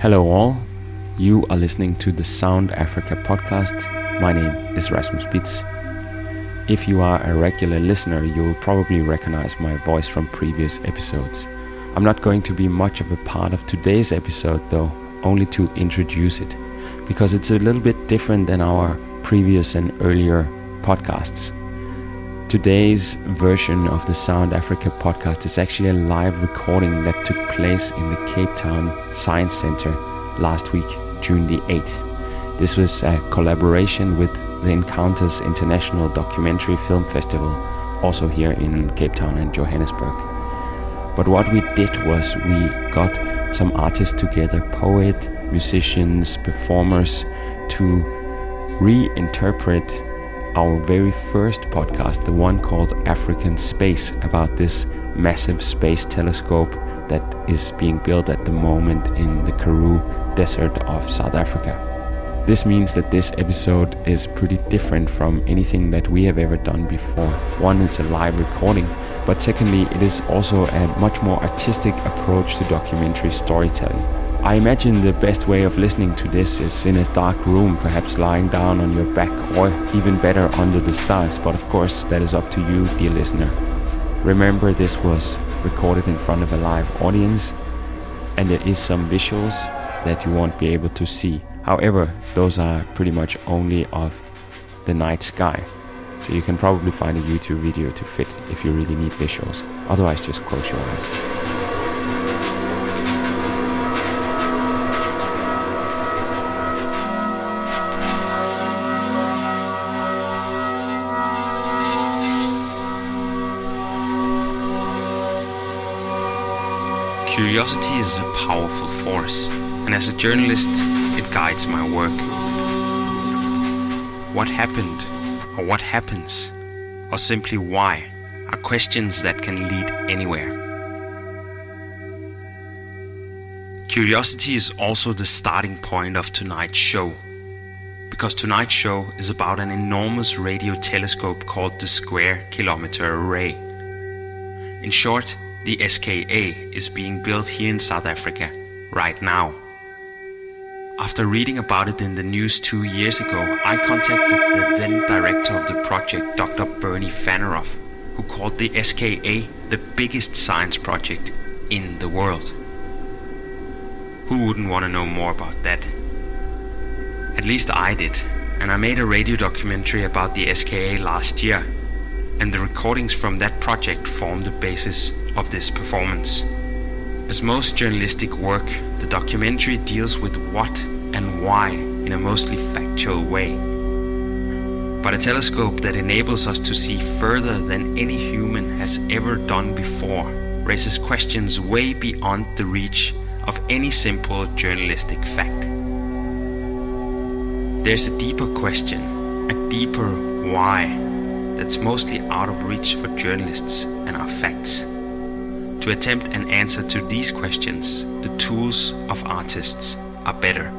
Hello, all. You are listening to the Sound Africa podcast. My name is Rasmus Spitz. If you are a regular listener, you will probably recognize my voice from previous episodes. I'm not going to be much of a part of today's episode, though, only to introduce it, because it's a little bit different than our previous and earlier podcasts. Today's version of the Sound Africa podcast is actually a live recording that took place in the Cape Town Science Center last week, June the 8th. This was a collaboration with the Encounters International Documentary Film Festival, also here in Cape Town and Johannesburg. But what we did was we got some artists together poet, musicians, performers to reinterpret our very first podcast, the one called African Space, about this massive space telescope that is being built at the moment in the Karoo Desert of South Africa. This means that this episode is pretty different from anything that we have ever done before. One, it's a live recording, but secondly, it is also a much more artistic approach to documentary storytelling. I imagine the best way of listening to this is in a dark room, perhaps lying down on your back, or even better, under the stars. But of course, that is up to you, dear listener. Remember, this was recorded in front of a live audience, and there is some visuals that you won't be able to see. However, those are pretty much only of the night sky. So you can probably find a YouTube video to fit if you really need visuals. Otherwise, just close your eyes. Curiosity is a powerful force, and as a journalist, it guides my work. What happened, or what happens, or simply why, are questions that can lead anywhere. Curiosity is also the starting point of tonight's show, because tonight's show is about an enormous radio telescope called the Square Kilometer Array. In short, the SKA is being built here in South Africa right now. After reading about it in the news two years ago, I contacted the then director of the project, Dr. Bernie Fanaroff, who called the SKA the biggest science project in the world. Who wouldn't want to know more about that? At least I did, and I made a radio documentary about the SKA last year, and the recordings from that project form the basis of this performance. As most journalistic work, the documentary deals with what and why in a mostly factual way. But a telescope that enables us to see further than any human has ever done before raises questions way beyond the reach of any simple journalistic fact. There's a deeper question, a deeper why, that's mostly out of reach for journalists and our facts. To attempt an answer to these questions, the tools of artists are better.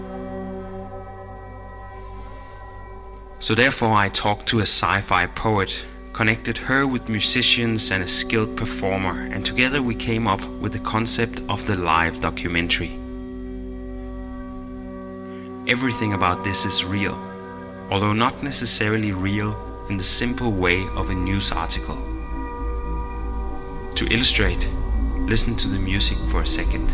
So, therefore, I talked to a sci fi poet, connected her with musicians and a skilled performer, and together we came up with the concept of the live documentary. Everything about this is real, although not necessarily real in the simple way of a news article. To illustrate, Listen to the music for a second.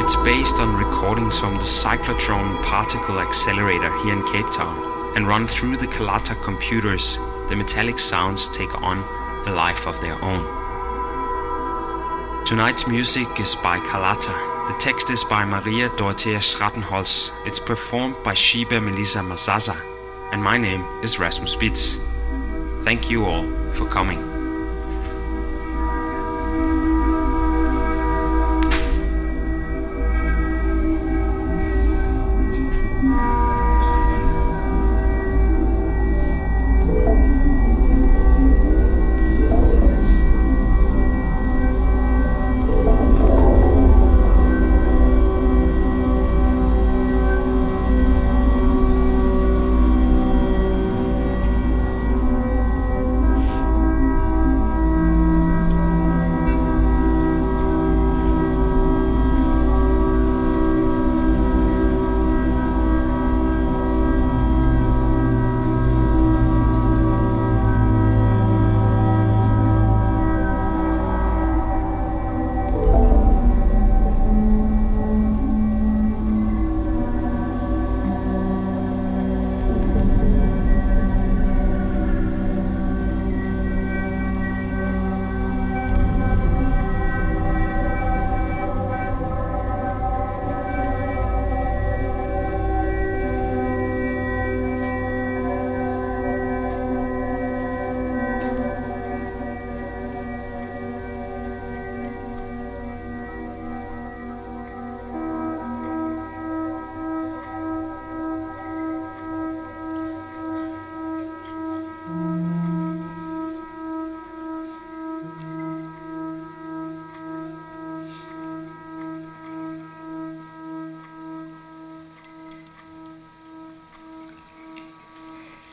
It's based on recordings from the Cyclotron Particle Accelerator here in Cape Town and run through the Kalata computers. The metallic sounds take on a life of their own. Tonight's music is by Calata the text is by Maria Dorothea Schrattenholz. It's performed by Shiba Melissa Mazaza. And my name is Rasmus Spitz. Thank you all for coming.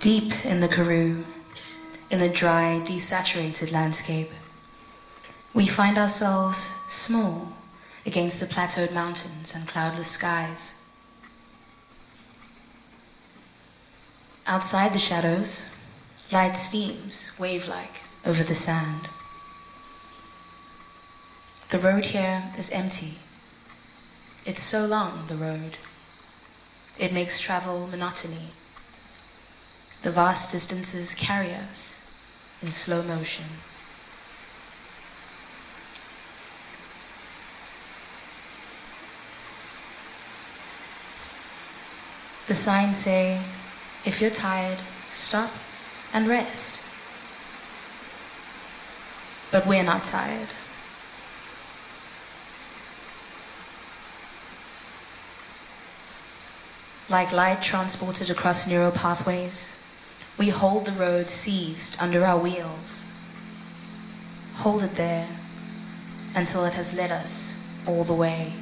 Deep in the Karoo, in the dry, desaturated landscape, we find ourselves small against the plateaued mountains and cloudless skies. Outside the shadows, light steams wave like over the sand. The road here is empty. It's so long, the road. It makes travel monotony. The vast distances carry us in slow motion. The signs say, if you're tired, stop and rest. But we're not tired. Like light transported across neural pathways, we hold the road seized under our wheels. Hold it there until it has led us all the way.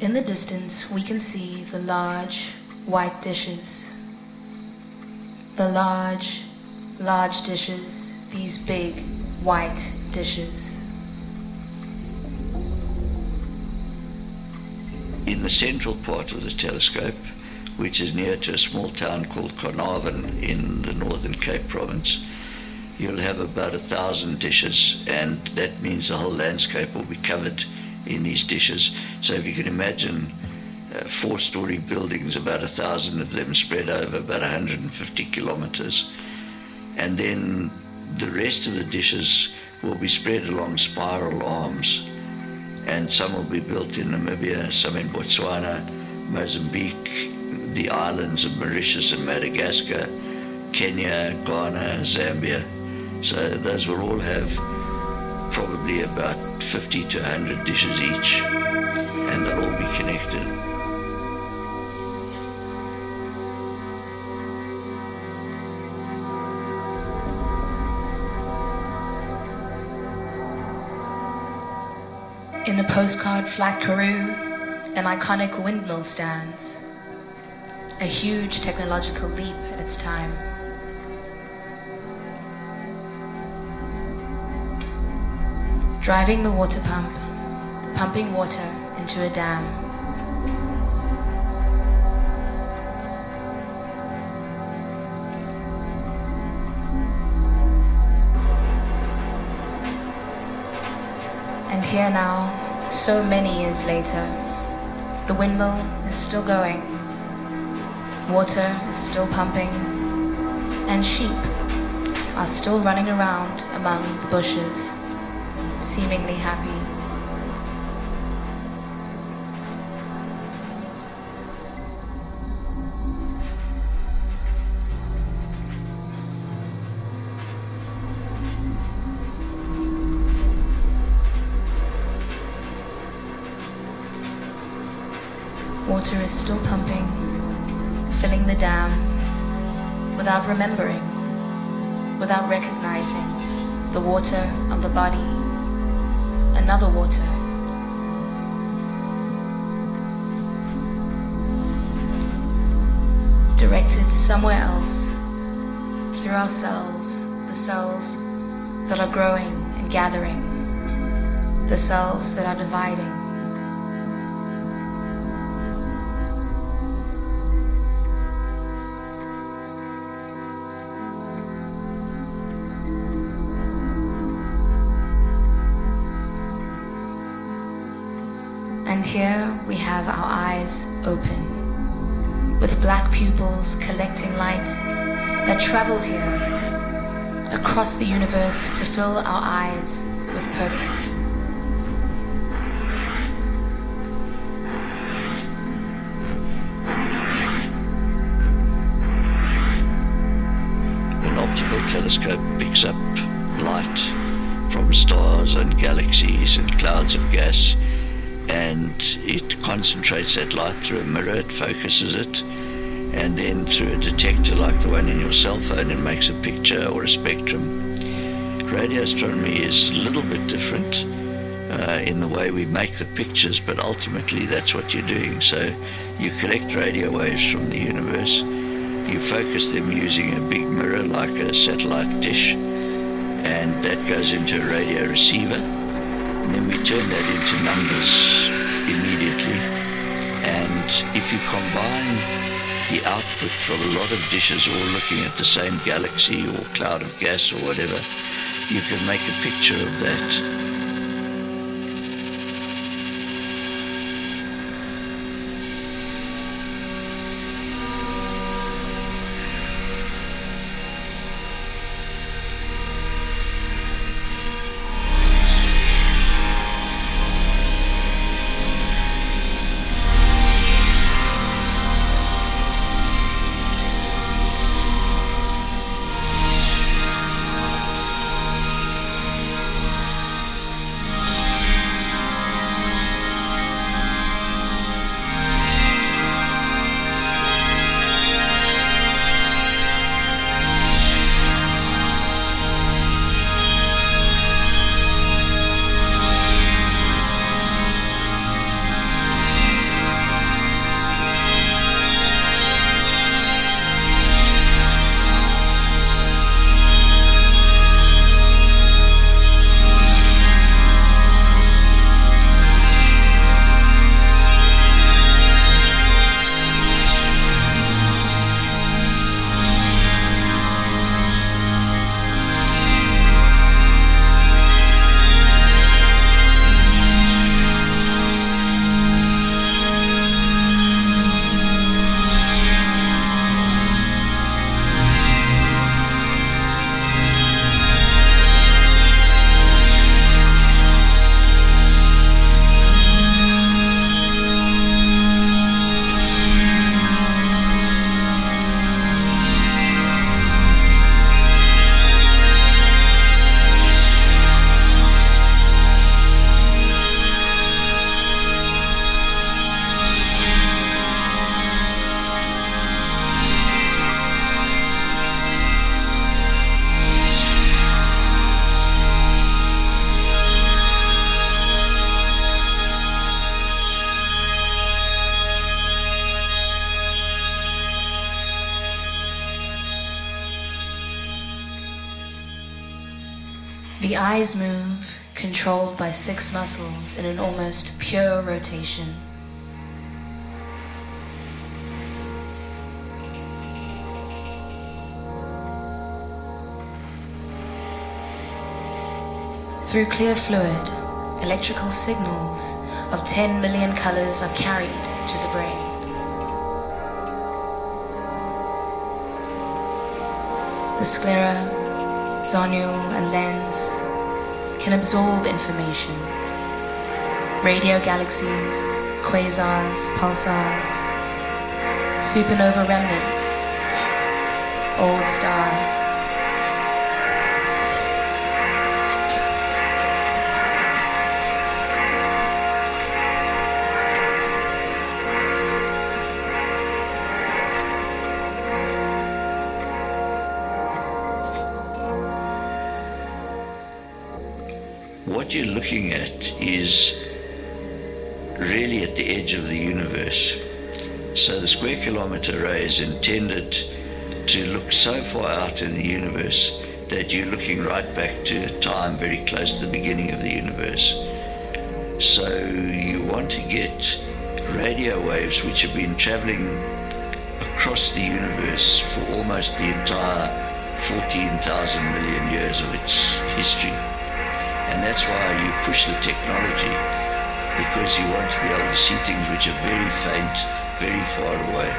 In the distance, we can see the large white dishes. The large, large dishes, these big white dishes. In the central part of the telescope, which is near to a small town called Carnarvon in the Northern Cape province, you'll have about a thousand dishes, and that means the whole landscape will be covered in these dishes. So if you can imagine uh, four story buildings, about a thousand of them spread over about 150 kilometers. And then the rest of the dishes will be spread along spiral arms. And some will be built in Namibia, some in Botswana, Mozambique, the islands of Mauritius and Madagascar, Kenya, Ghana, Zambia. So those will all have probably about 50 to 100 dishes each, and they'll all be connected. In the postcard Flat Karoo, an iconic windmill stands, a huge technological leap at its time. Driving the water pump, pumping water into a dam. Here now, so many years later, the windmill is still going, water is still pumping, and sheep are still running around among the bushes, seemingly happy. Is still pumping, filling the dam, without remembering, without recognizing the water of the body, another water. Directed somewhere else, through our cells, the cells that are growing and gathering, the cells that are dividing. Here we have our eyes open, with black pupils collecting light that traveled here across the universe to fill our eyes with purpose. An optical telescope picks up light from stars and galaxies and clouds of gas and it concentrates that light through a mirror, it focuses it, and then through a detector like the one in your cell phone, it makes a picture or a spectrum. Radio astronomy is a little bit different uh, in the way we make the pictures, but ultimately that's what you're doing. So you collect radio waves from the universe, you focus them using a big mirror like a satellite dish, and that goes into a radio receiver. And then we turn that into numbers immediately. And if you combine the output from a lot of dishes all looking at the same galaxy or cloud of gas or whatever, you can make a picture of that eyes move, controlled by six muscles in an almost pure rotation. Through clear fluid, electrical signals of 10 million colors are carried to the brain. The sclera, zonule, and lens can absorb information. Radio galaxies, quasars, pulsars, supernova remnants, old stars. What you're looking at is really at the edge of the universe. So the square kilometer array is intended to look so far out in the universe that you're looking right back to a time very close to the beginning of the universe. So you want to get radio waves which have been traveling across the universe for almost the entire 14,000 million years of its history. And that's why you push the technology because you want to be able to see things which are very faint, very far away.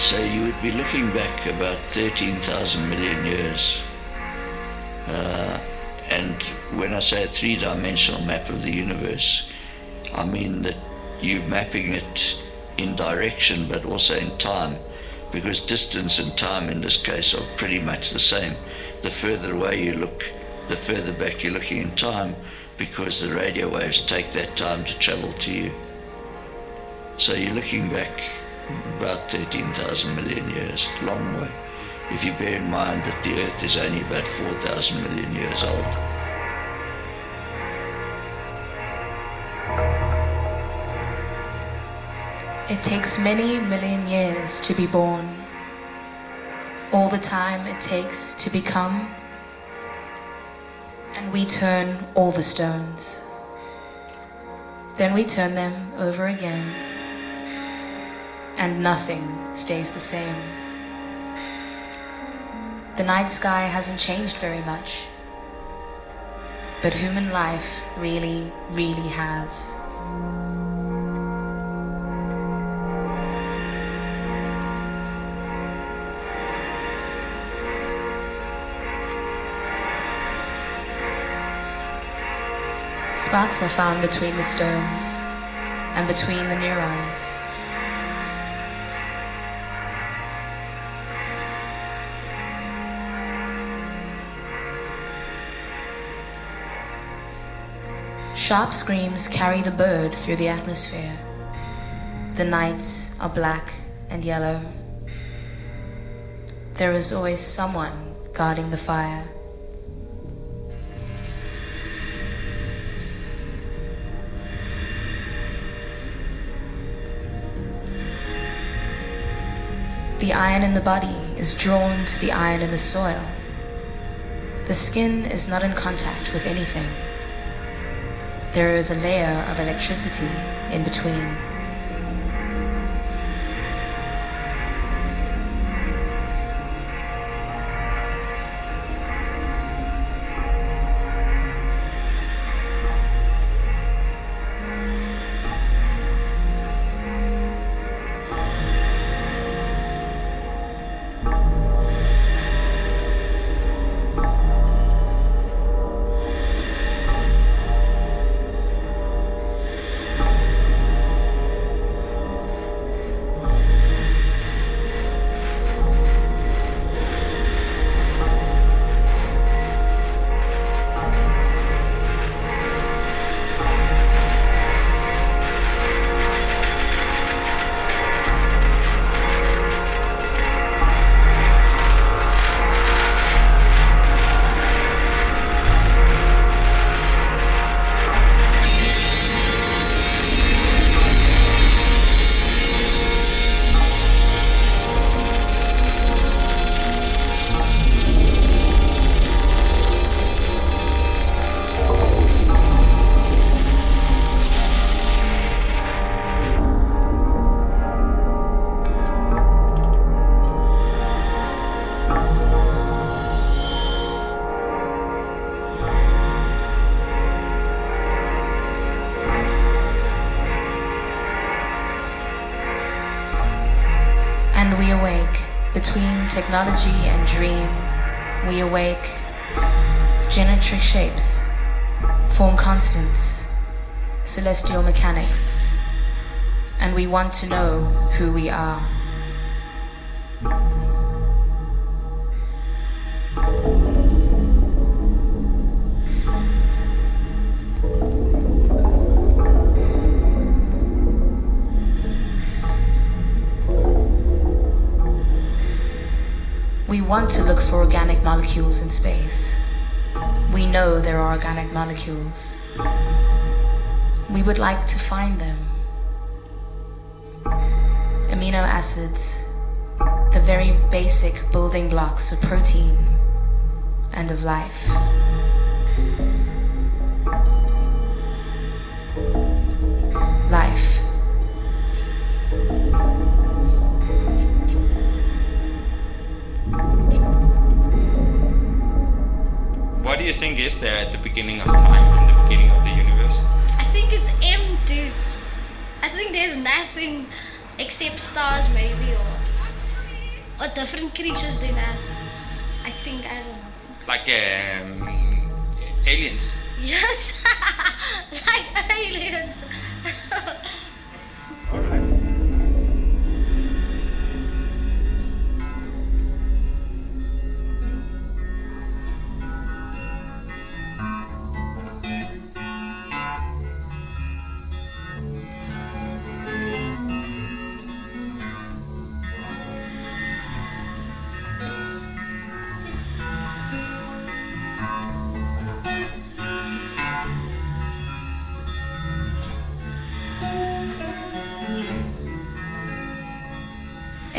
So you would be looking back about 13,000 million years. Uh, and when I say a three dimensional map of the universe, I mean that you're mapping it in direction but also in time because distance and time in this case are pretty much the same. The further away you look, the further back you're looking in time because the radio waves take that time to travel to you. So you're looking back about 13,000 million years, long way. If you bear in mind that the Earth is only about 4,000 million years old. It takes many million years to be born. All the time it takes to become. And we turn all the stones. Then we turn them over again. And nothing stays the same. The night sky hasn't changed very much. But human life really, really has. Spots are found between the stones and between the neurons. Sharp screams carry the bird through the atmosphere. The nights are black and yellow. There is always someone guarding the fire. The iron in the body is drawn to the iron in the soil. The skin is not in contact with anything. There is a layer of electricity in between. Technology and dream. We awake. Geometric shapes form constants, celestial mechanics, and we want to know who we are. Want to look for organic molecules in space. We know there are organic molecules. We would like to find them. Amino acids, the very basic building blocks of protein and of life. Is there at the beginning of time and the beginning of the universe? I think it's empty. I think there's nothing except stars, maybe, or or different creatures than us. I think I don't know. Like um, aliens? Yes, like aliens.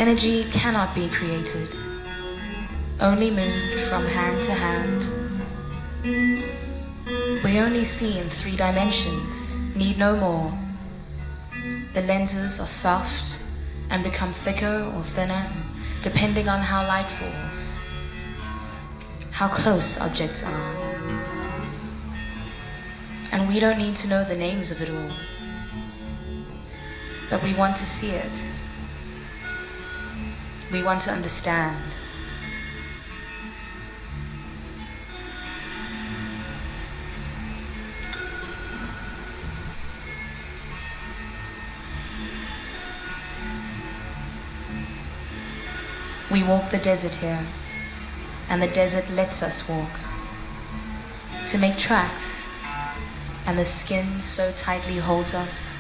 Energy cannot be created, only moved from hand to hand. We only see in three dimensions, need no more. The lenses are soft and become thicker or thinner depending on how light falls, how close objects are. And we don't need to know the names of it all, but we want to see it. We want to understand. We walk the desert here, and the desert lets us walk. To make tracks, and the skin so tightly holds us.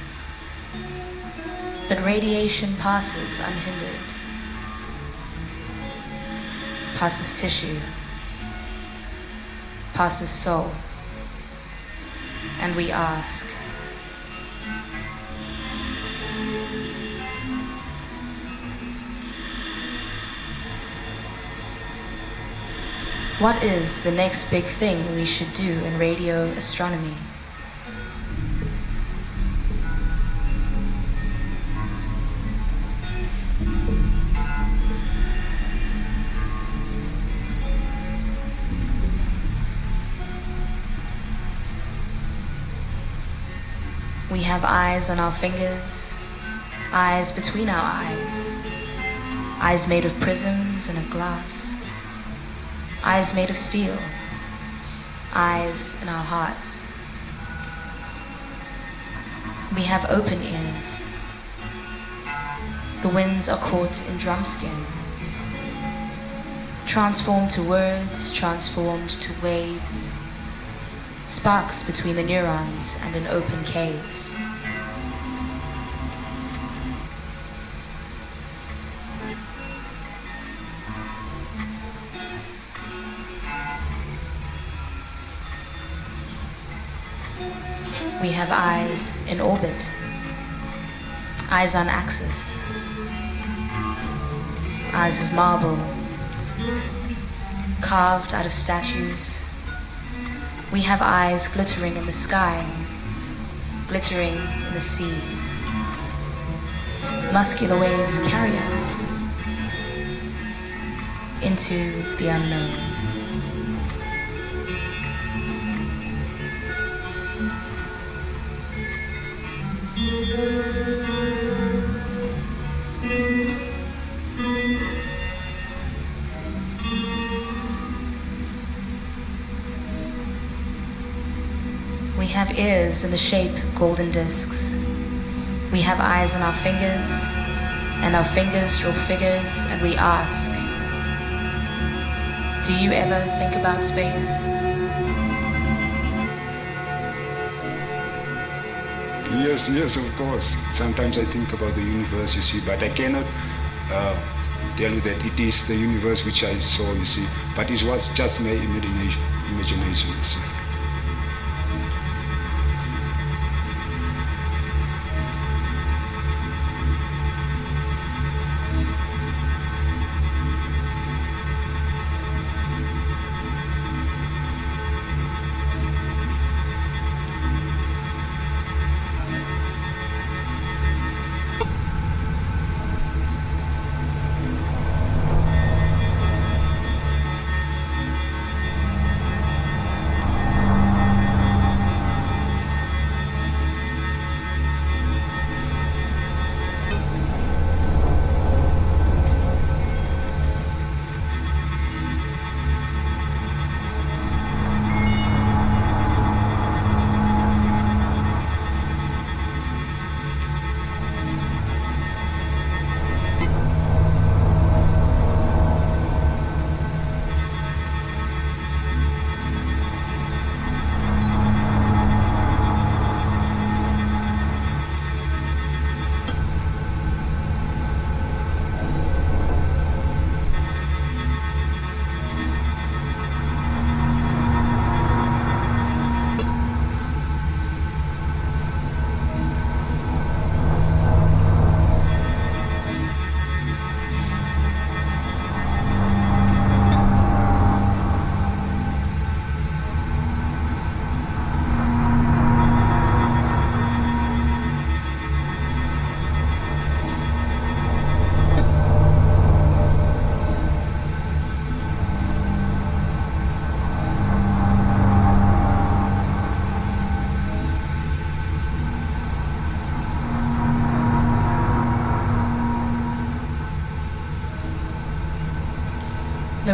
But radiation passes unhindered, passes tissue, passes soul, and we ask. What is the next big thing we should do in radio astronomy? Have eyes on our fingers, eyes between our eyes, eyes made of prisms and of glass, eyes made of steel, eyes in our hearts. We have open ears. The winds are caught in drum skin, transformed to words, transformed to waves sparks between the neurons and in open caves. Have eyes in orbit, eyes on axis, eyes of marble, carved out of statues we have eyes glittering in the sky, glittering in the sea. Muscular waves carry us into the unknown. Ears in the shape golden discs. We have eyes on our fingers, and our fingers draw figures, and we ask Do you ever think about space? Yes, yes, of course. Sometimes I think about the universe, you see, but I cannot uh, tell you that it is the universe which I saw, you see, but it was just my imagination, imagination you see.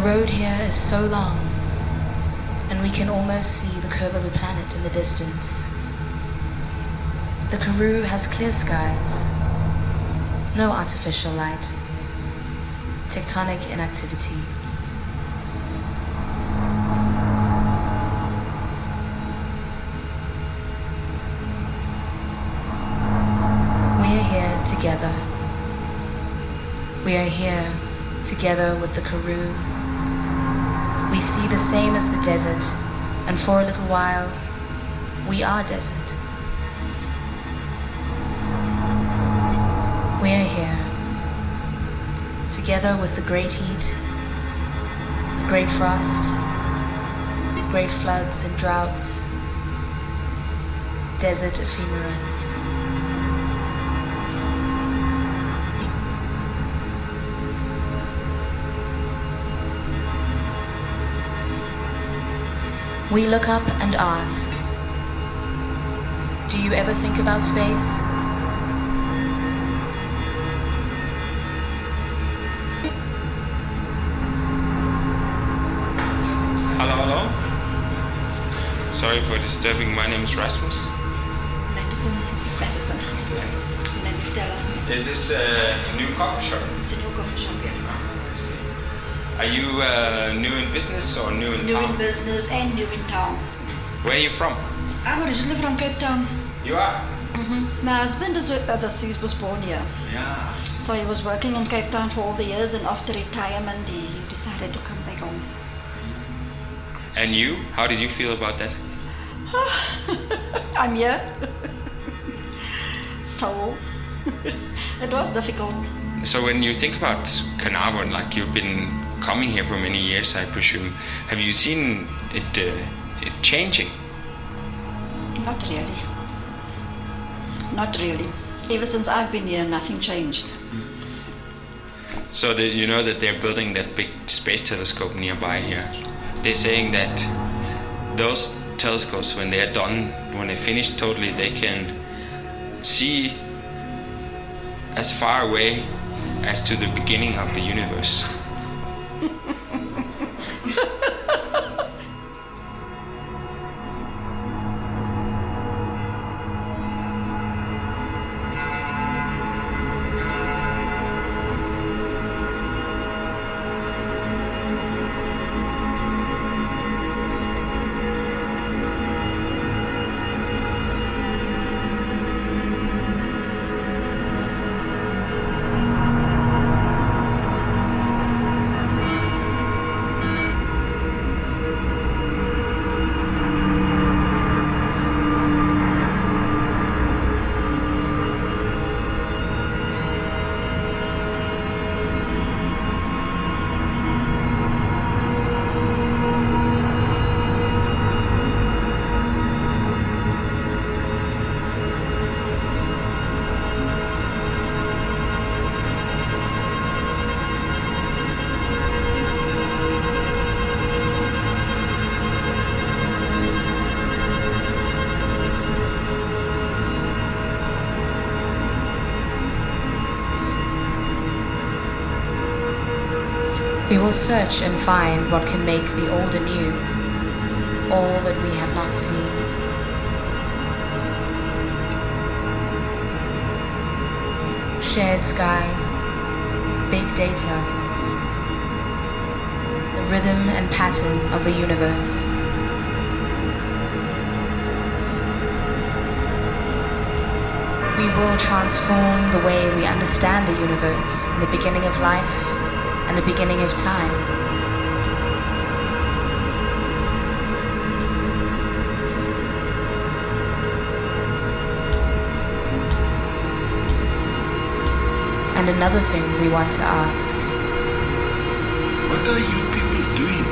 Road here is so long, and we can almost see the curve of the planet in the distance. The Karoo has clear skies, no artificial light, tectonic inactivity. We are here together. We are here together with the Karoo. We see the same as the desert, and for a little while, we are desert. We are here, together with the great heat, the great frost, great floods and droughts, desert ephemeras. We look up and ask Do you ever think about space? Hello, hello. Sorry for disturbing. My name is Rasmus. Matheson, this is Matheson. My name is Stella. Is this a new coffee shop? It's a new coffee shop here. I see. Are you uh, new in business or new in New town? New in business and new in town. Where are you from? I'm originally from Cape Town. You are? Mhm. My husband is uh, the he was born here. Yeah. So he was working in Cape Town for all the years and after retirement he decided to come back home. And you? How did you feel about that? I'm here. so it was difficult. So when you think about Carnarvon, like you've been coming here for many years, I presume, have you seen it, uh, it changing? Not really. Not really. Ever since I've been here, nothing changed. So that you know that they're building that big space telescope nearby here. They're saying that those telescopes, when they're done, when they finish totally, they can see as far away as to the beginning of the universe. Will search and find what can make the old anew, all that we have not seen. Shared sky, big data, the rhythm and pattern of the universe. We will transform the way we understand the universe in the beginning of life and the beginning of time. And another thing we want to ask What are you people doing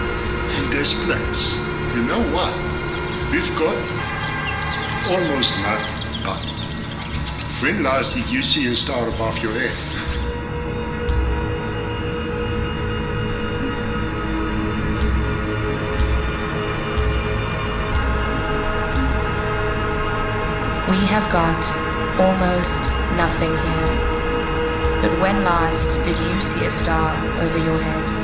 in this place? You know what? We've got almost nothing, but when last did you see a star above your head? We have got almost nothing here. But when last did you see a star over your head?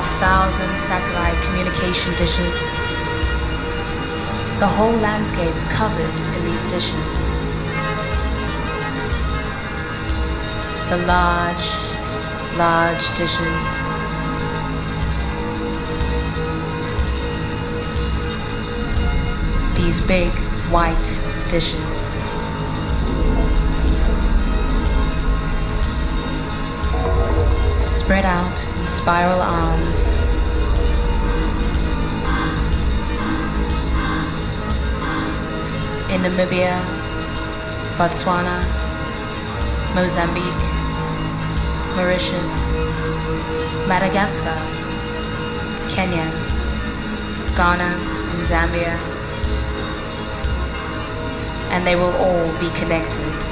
thousand satellite communication dishes. The whole landscape covered in these dishes. The large, large dishes. These big white dishes. Spread out in spiral arms. In Namibia, Botswana, Mozambique, Mauritius, Madagascar, Kenya, Ghana, and Zambia. And they will all be connected.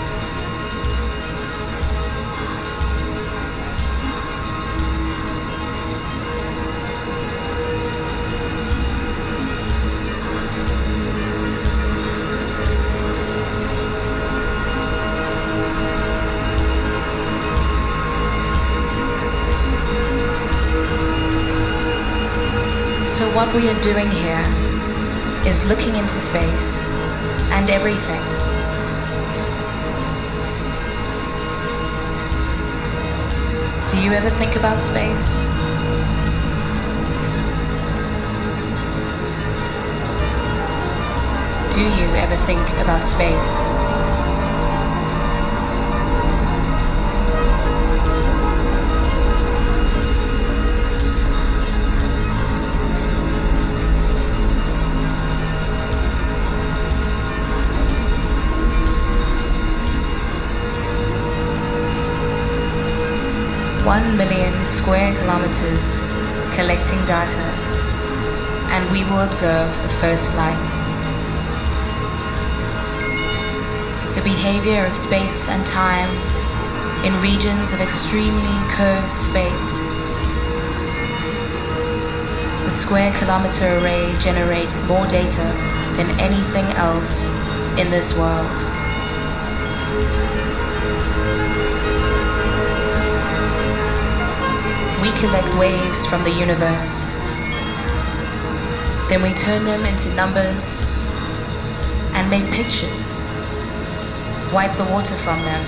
What we are doing here is looking into space and everything. Do you ever think about space? Do you ever think about space? Million square kilometers collecting data, and we will observe the first light. The behavior of space and time in regions of extremely curved space. The square kilometer array generates more data than anything else in this world. We collect waves from the universe. Then we turn them into numbers and make pictures. Wipe the water from them.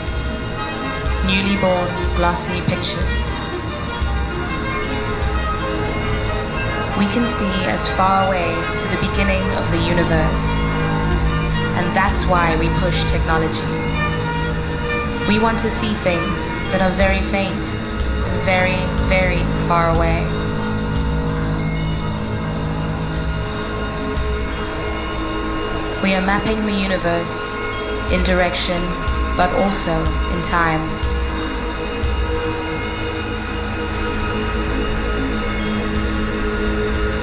Newly born, glossy pictures. we can see as far away as to the beginning of the universe. And that's why we push technology. We want to see things that are very faint very, very far away. We are mapping the universe in direction, but also in time.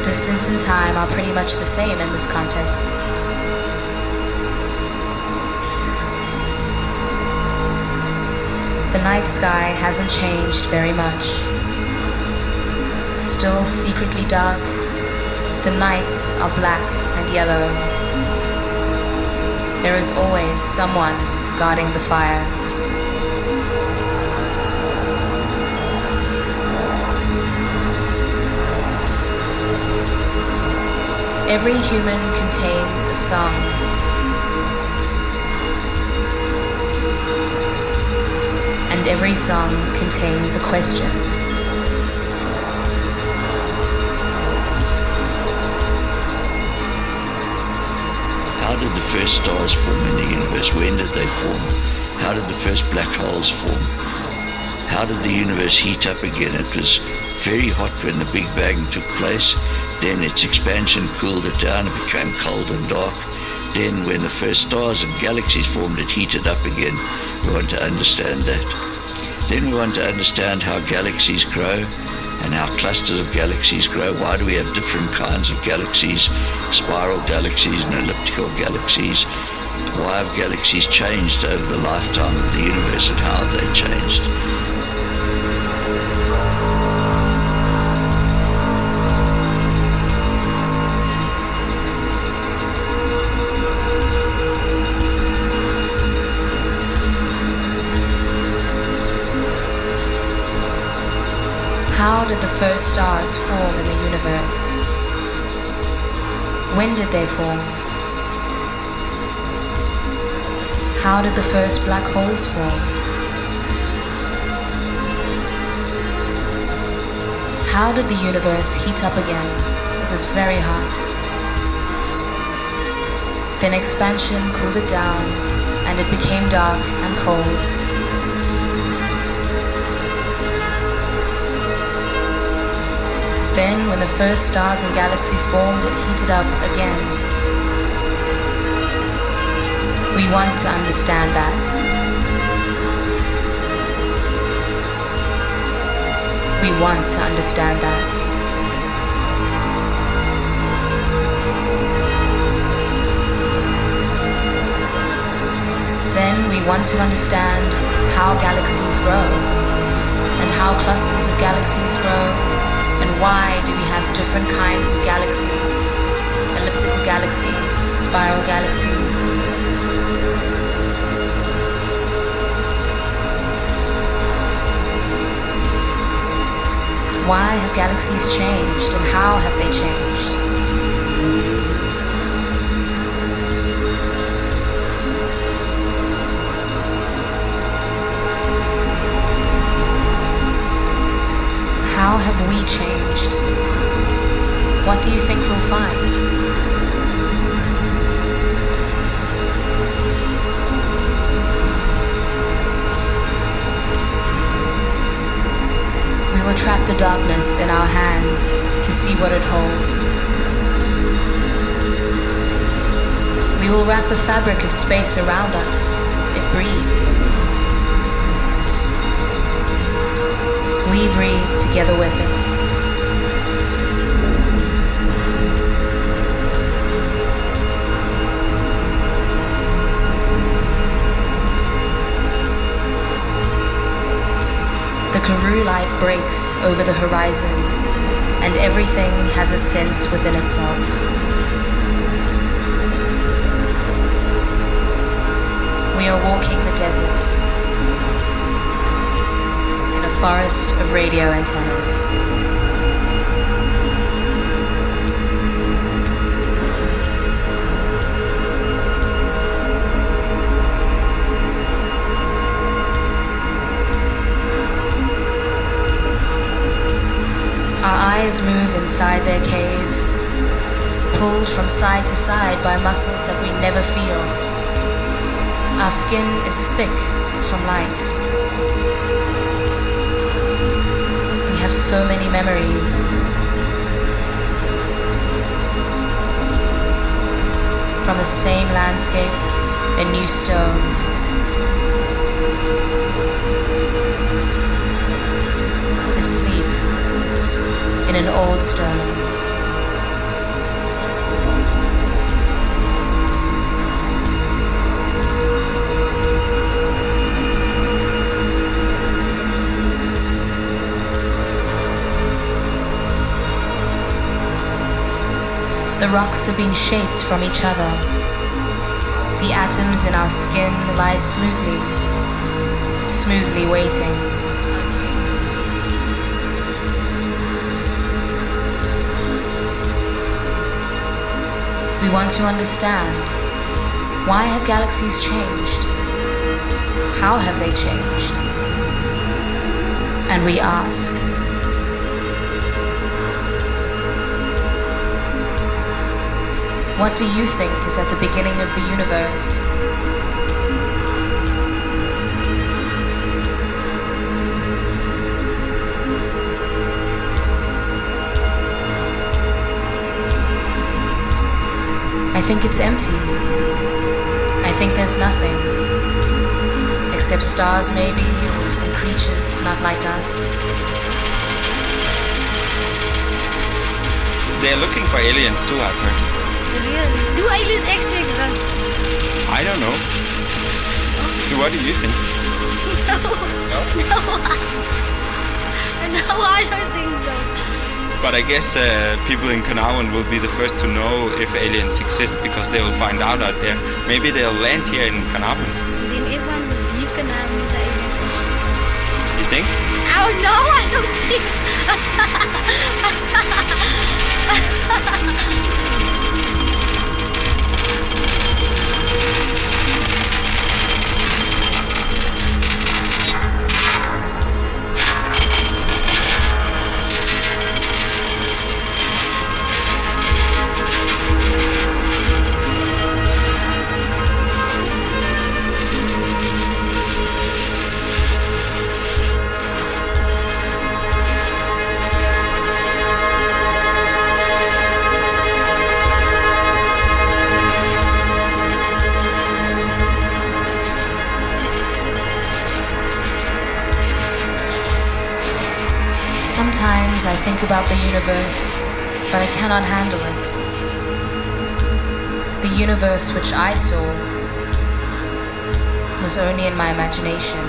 Distance and time are pretty much the same in this context. The night sky hasn't changed very much. Still secretly dark, the nights are black and yellow. There is always someone guarding the fire. Every human contains a song. And every song contains a question. How did the first stars form in the universe? When did they form? How did the first black holes form? How did the universe heat up again? It was very hot when the Big Bang took place. Then its expansion cooled it down, it became cold and dark. Then, when the first stars and galaxies formed, it heated up again. We want to understand that. Then, we want to understand how galaxies grow and how clusters of galaxies grow. Why do we have different kinds of galaxies, spiral galaxies and elliptical galaxies? Why have galaxies changed over the lifetime of the universe and how have they changed? How did the first stars form in the universe? When did they form? How did the first black holes form? How did the universe heat up again? It was very hot. Then expansion cooled it down and it became dark and cold. Then, when the first stars and galaxies formed, it heated up again. We want to understand that. We want to understand that. Then we want to understand how galaxies grow and how clusters of galaxies grow why do we have different kinds of galaxies? Elliptical galaxies, spiral galaxies. Why have galaxies changed and how have they changed? How have we changed? What do you think we'll find? We will trap the darkness in our hands to see what it holds. We will wrap the fabric of space around us. It breathes. We breathe together with it. The Karoo light breaks over the horizon, and everything has a sense within itself. We are walking the desert forest of radio antennas. Our eyes move inside their caves, pulled from side to side by muscles that we never feel. Our skin is thick from light. Have so many memories. From the same landscape, a new stone. Asleep in an old stone. The rocks have been shaped from each other. The atoms in our skin lie smoothly, smoothly waiting. We want to understand why have galaxies changed? How have they changed? And we ask, What do you think is at the beginning of the universe? I think it's empty. I think there's nothing. Except stars, maybe, or some creatures not like us. They're looking for aliens too, I've heard. Really? Do aliens actually exist? I don't know. Do what do you think? No. No. No, I don't think so. But I guess uh, people in Carnarvon will be the first to know if aliens exist because they will find out out there. Maybe they'll land here in Carnarvon. Then everyone will leave Canaan with the aliens. You think? Oh no, I don't think. universe, but I cannot handle it. The universe which I saw was only in my imagination.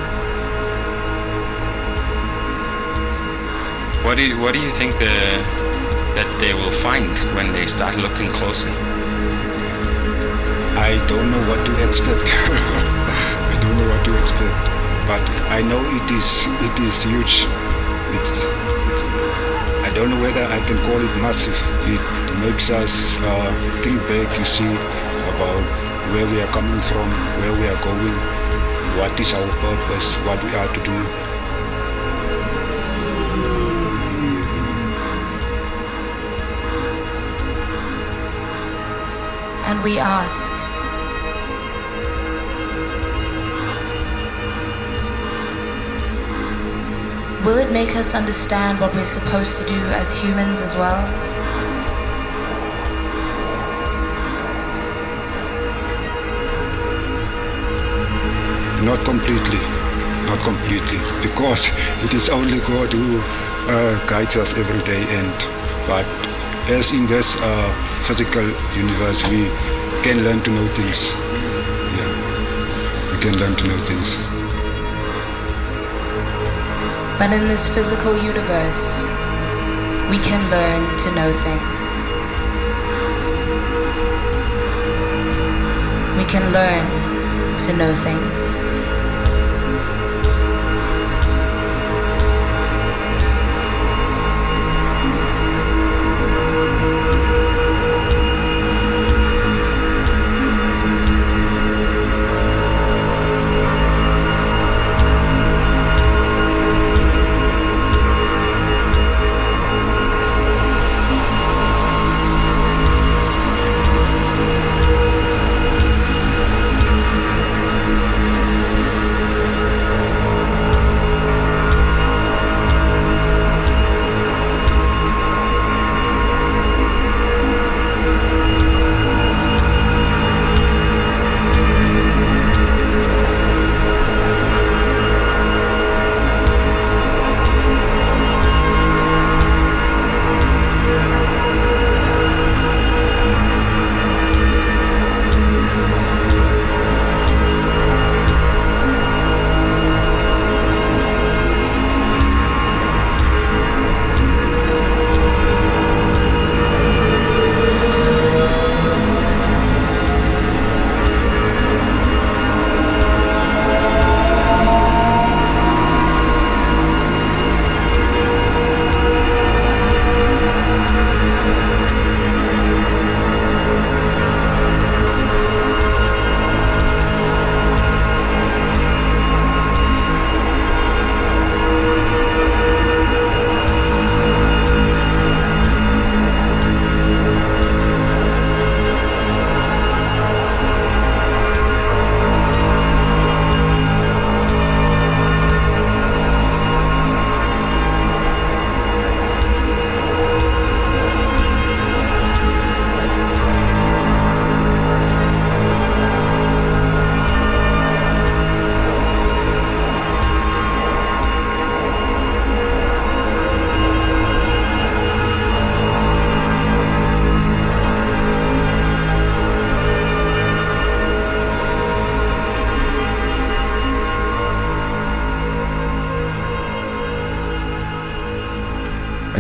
What do you, what do you think the, that they will find when they start looking closer? I don't know what to expect. I don't know what to expect, but I know it is it is huge. It's, it's, I don't know whether I can call it massive. It makes us uh, think back. You see about where we are coming from, where we are going, what is our purpose, what we are to do. And we ask, Will it make us understand what we're supposed to do as humans as well? Not completely, not completely, because it is only God who uh, guides us every day. And but as in this uh, physical universe, we can learn to know things. Yeah, we can learn to know things. But in this physical universe, we can learn to know things. We can learn to know things.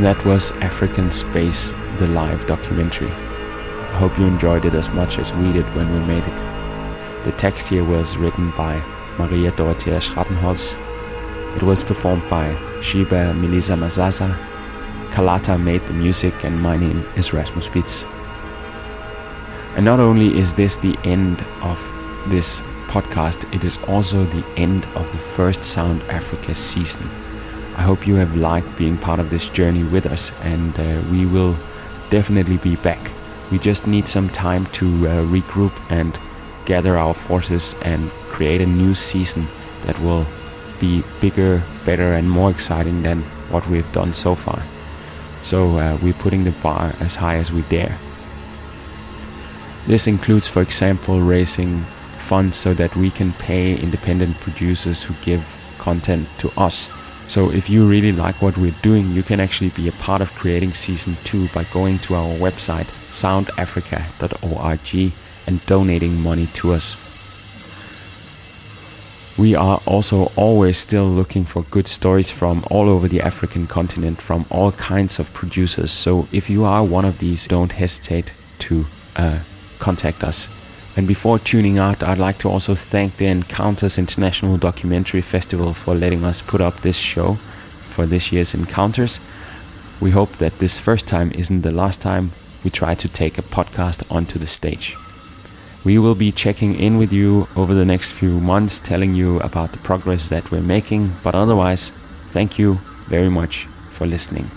And that was African Space, the live documentary. I hope you enjoyed it as much as we did when we made it. The text here was written by Maria Dorothea Schrattenholz. It was performed by Shiba Melissa Mazaza. Kalata made the music, and my name is Rasmus Bitsch. And not only is this the end of this podcast, it is also the end of the first Sound Africa season. I hope you have liked being part of this journey with us, and uh, we will definitely be back. We just need some time to uh, regroup and gather our forces and create a new season that will be bigger, better, and more exciting than what we've done so far. So uh, we're putting the bar as high as we dare. This includes, for example, raising funds so that we can pay independent producers who give content to us. So if you really like what we're doing, you can actually be a part of creating season 2 by going to our website soundafrica.org and donating money to us. We are also always still looking for good stories from all over the African continent from all kinds of producers. So if you are one of these, don't hesitate to uh, contact us. And before tuning out, I'd like to also thank the Encounters International Documentary Festival for letting us put up this show for this year's Encounters. We hope that this first time isn't the last time we try to take a podcast onto the stage. We will be checking in with you over the next few months, telling you about the progress that we're making. But otherwise, thank you very much for listening.